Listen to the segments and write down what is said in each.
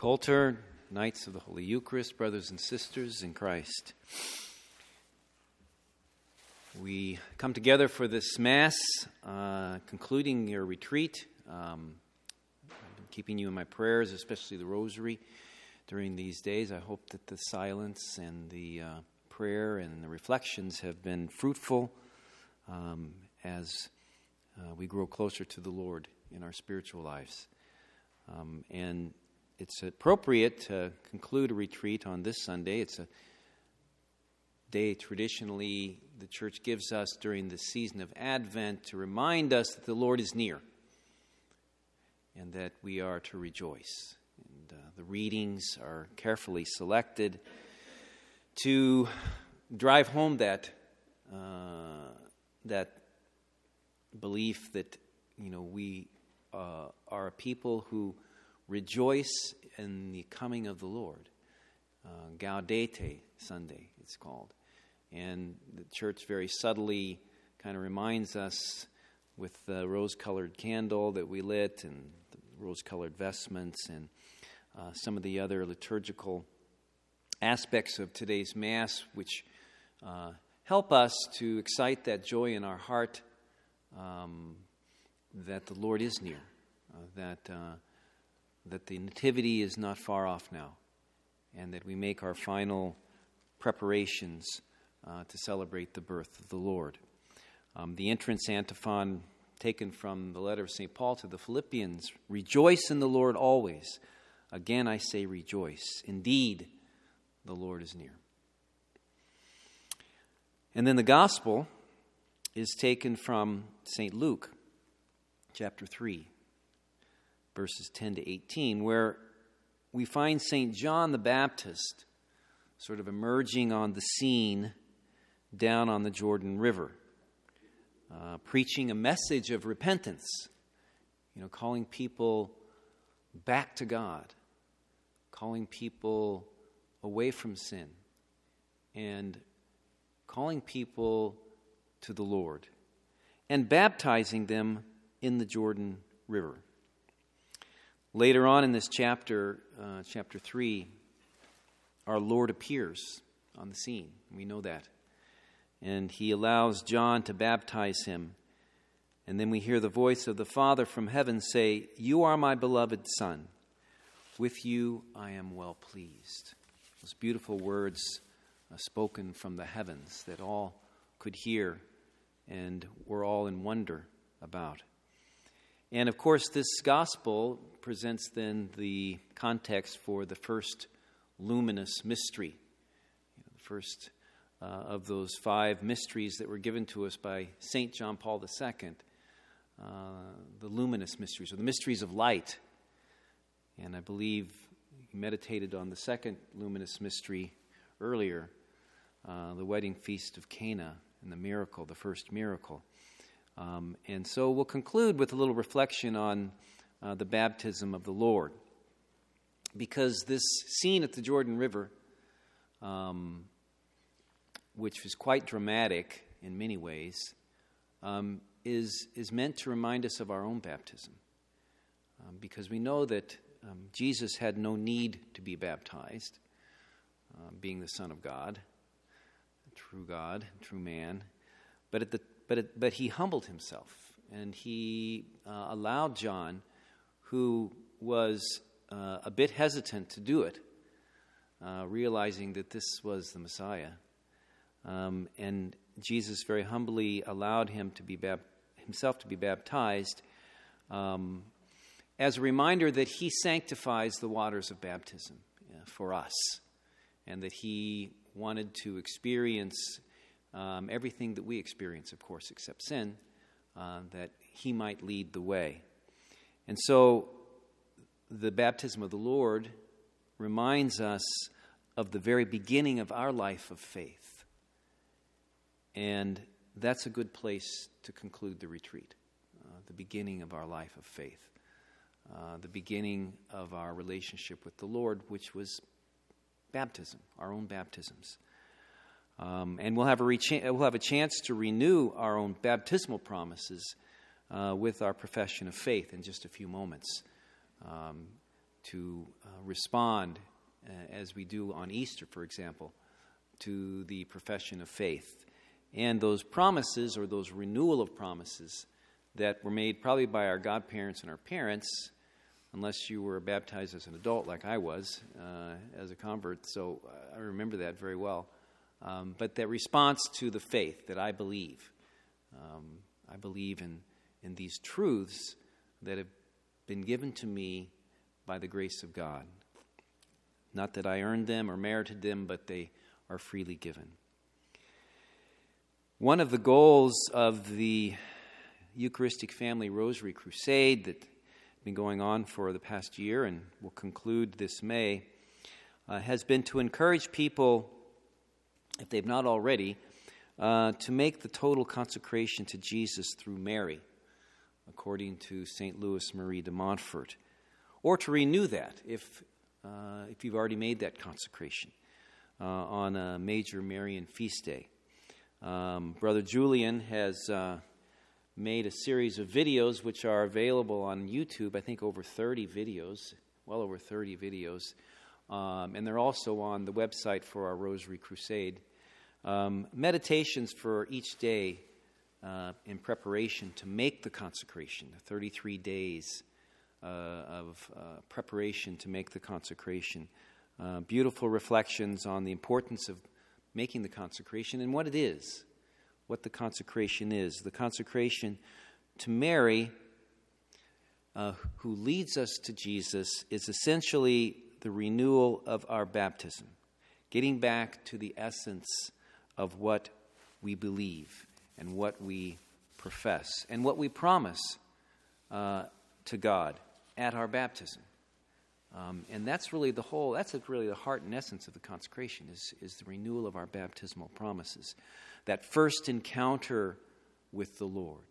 Coulter, Knights of the Holy Eucharist, brothers and sisters in Christ. We come together for this Mass, uh, concluding your retreat. Um, I've been keeping you in my prayers, especially the Rosary, during these days. I hope that the silence and the uh, prayer and the reflections have been fruitful um, as uh, we grow closer to the Lord in our spiritual lives. Um, and it's appropriate to conclude a retreat on this Sunday. It's a day traditionally the church gives us during the season of Advent to remind us that the Lord is near and that we are to rejoice. And uh, the readings are carefully selected to drive home that uh, that belief that you know we uh, are a people who rejoice in the coming of the Lord. Uh, Gaudete Sunday, it's called. And the church very subtly kind of reminds us with the rose colored candle that we lit and the rose colored vestments and uh, some of the other liturgical aspects of today's Mass, which uh, help us to excite that joy in our heart um, that the Lord is near, uh, that uh, that the Nativity is not far off now, and that we make our final preparations uh, to celebrate the birth of the Lord. Um, the entrance antiphon taken from the letter of St. Paul to the Philippians Rejoice in the Lord always. Again, I say rejoice. Indeed, the Lord is near. And then the gospel is taken from St. Luke, chapter 3 verses 10 to 18, where we find St. John the Baptist sort of emerging on the scene down on the Jordan River, uh, preaching a message of repentance, you know, calling people back to God, calling people away from sin, and calling people to the Lord, and baptizing them in the Jordan River. Later on in this chapter, uh, chapter 3, our Lord appears on the scene. We know that. And he allows John to baptize him. And then we hear the voice of the Father from heaven say, You are my beloved Son. With you I am well pleased. Those beautiful words uh, spoken from the heavens that all could hear and were all in wonder about. And of course, this gospel presents then the context for the first luminous mystery, the first uh, of those five mysteries that were given to us by St. John Paul II, uh, the luminous mysteries, or the mysteries of light. And I believe he meditated on the second luminous mystery earlier, uh, the wedding feast of Cana and the miracle, the first miracle. Um, and so we'll conclude with a little reflection on uh, the baptism of the Lord. Because this scene at the Jordan River, um, which is quite dramatic in many ways, um, is, is meant to remind us of our own baptism. Um, because we know that um, Jesus had no need to be baptized, uh, being the Son of God, true God, true man. But at the but, it, but he humbled himself and he uh, allowed John, who was uh, a bit hesitant to do it, uh, realizing that this was the Messiah. Um, and Jesus very humbly allowed him to be bap- himself to be baptized um, as a reminder that he sanctifies the waters of baptism for us and that he wanted to experience um, everything that we experience, of course, except sin, uh, that He might lead the way. And so the baptism of the Lord reminds us of the very beginning of our life of faith. And that's a good place to conclude the retreat, uh, the beginning of our life of faith, uh, the beginning of our relationship with the Lord, which was baptism, our own baptisms. Um, and we'll have, a we'll have a chance to renew our own baptismal promises uh, with our profession of faith in just a few moments. Um, to uh, respond, uh, as we do on Easter, for example, to the profession of faith. And those promises, or those renewal of promises, that were made probably by our godparents and our parents, unless you were baptized as an adult like I was uh, as a convert. So uh, I remember that very well. Um, but that response to the faith that I believe. Um, I believe in, in these truths that have been given to me by the grace of God. Not that I earned them or merited them, but they are freely given. One of the goals of the Eucharistic Family Rosary Crusade that has been going on for the past year and will conclude this May uh, has been to encourage people, if they've not already, uh, to make the total consecration to Jesus through Mary, according to St. Louis Marie de Montfort, or to renew that if, uh, if you've already made that consecration uh, on a major Marian feast day. Um, Brother Julian has uh, made a series of videos which are available on YouTube, I think over 30 videos, well over 30 videos. Um, and they're also on the website for our Rosary Crusade. Um, meditations for each day uh, in preparation to make the consecration, the 33 days uh, of uh, preparation to make the consecration. Uh, beautiful reflections on the importance of making the consecration and what it is what the consecration is. The consecration to Mary, uh, who leads us to Jesus, is essentially the renewal of our baptism, getting back to the essence of what we believe and what we profess and what we promise uh, to God at our baptism. Um, and that's really the whole, that's really the heart and essence of the consecration, is, is the renewal of our baptismal promises that first encounter with the Lord,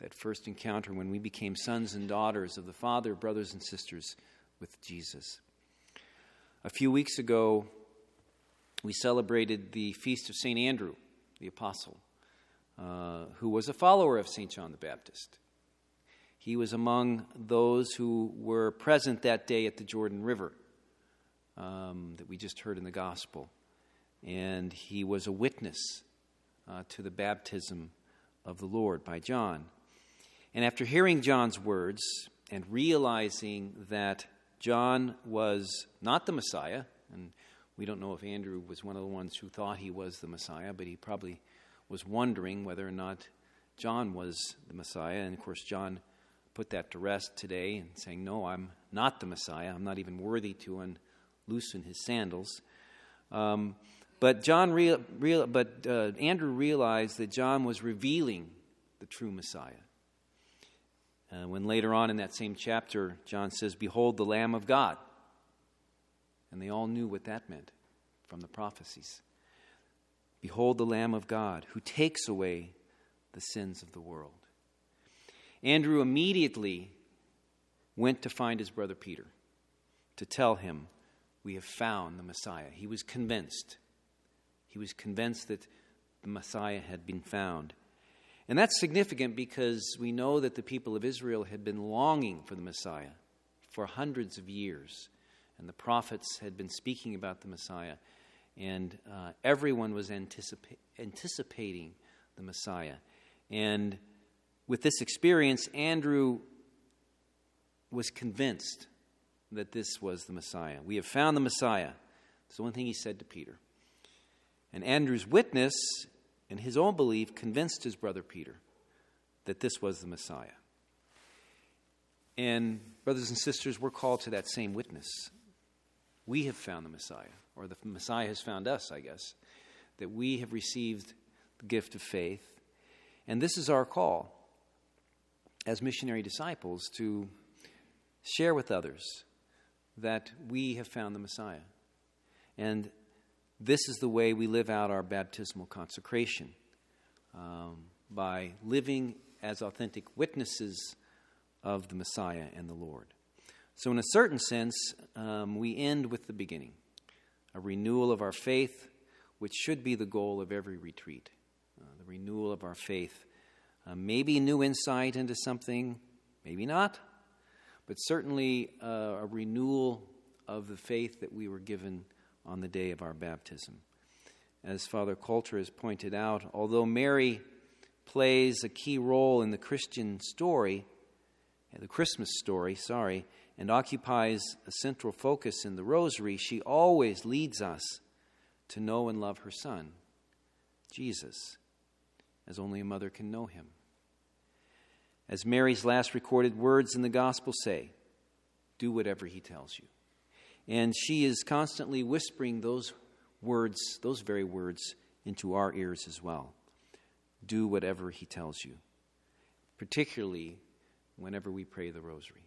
that first encounter when we became sons and daughters of the Father, brothers and sisters with Jesus. A few weeks ago, we celebrated the feast of St. Andrew, the Apostle, uh, who was a follower of St. John the Baptist. He was among those who were present that day at the Jordan River um, that we just heard in the Gospel. And he was a witness uh, to the baptism of the Lord by John. And after hearing John's words and realizing that John was not the Messiah, and we don't know if Andrew was one of the ones who thought he was the Messiah, but he probably was wondering whether or not John was the Messiah. And of course, John put that to rest today and saying, No, I'm not the Messiah. I'm not even worthy to unloosen his sandals. Um, but John, real, real, but uh, Andrew realized that John was revealing the true Messiah. Uh, when later on in that same chapter, John says, "Behold, the Lamb of God," and they all knew what that meant from the prophecies. Behold, the Lamb of God who takes away the sins of the world. Andrew immediately went to find his brother Peter to tell him, We have found the Messiah. He was convinced. He was convinced that the Messiah had been found. And that's significant because we know that the people of Israel had been longing for the Messiah for hundreds of years. And the prophets had been speaking about the Messiah. And uh, everyone was anticipa- anticipating the Messiah. And with this experience, Andrew was convinced that this was the Messiah. We have found the Messiah. That's the one thing he said to Peter. And Andrew's witness and his own belief convinced his brother Peter that this was the Messiah. And, brothers and sisters, we're called to that same witness. We have found the Messiah, or the Messiah has found us, I guess, that we have received the gift of faith. And this is our call as missionary disciples to share with others that we have found the Messiah. And this is the way we live out our baptismal consecration um, by living as authentic witnesses of the Messiah and the Lord. So, in a certain sense, um, we end with the beginning a renewal of our faith, which should be the goal of every retreat. Uh, the renewal of our faith. Uh, maybe new insight into something, maybe not, but certainly uh, a renewal of the faith that we were given on the day of our baptism. As Father Coulter has pointed out, although Mary plays a key role in the Christian story, the Christmas story, sorry, and occupies a central focus in the Rosary, she always leads us to know and love her Son, Jesus, as only a mother can know him. As Mary's last recorded words in the Gospel say, do whatever he tells you. And she is constantly whispering those words, those very words, into our ears as well. Do whatever he tells you, particularly whenever we pray the rosary.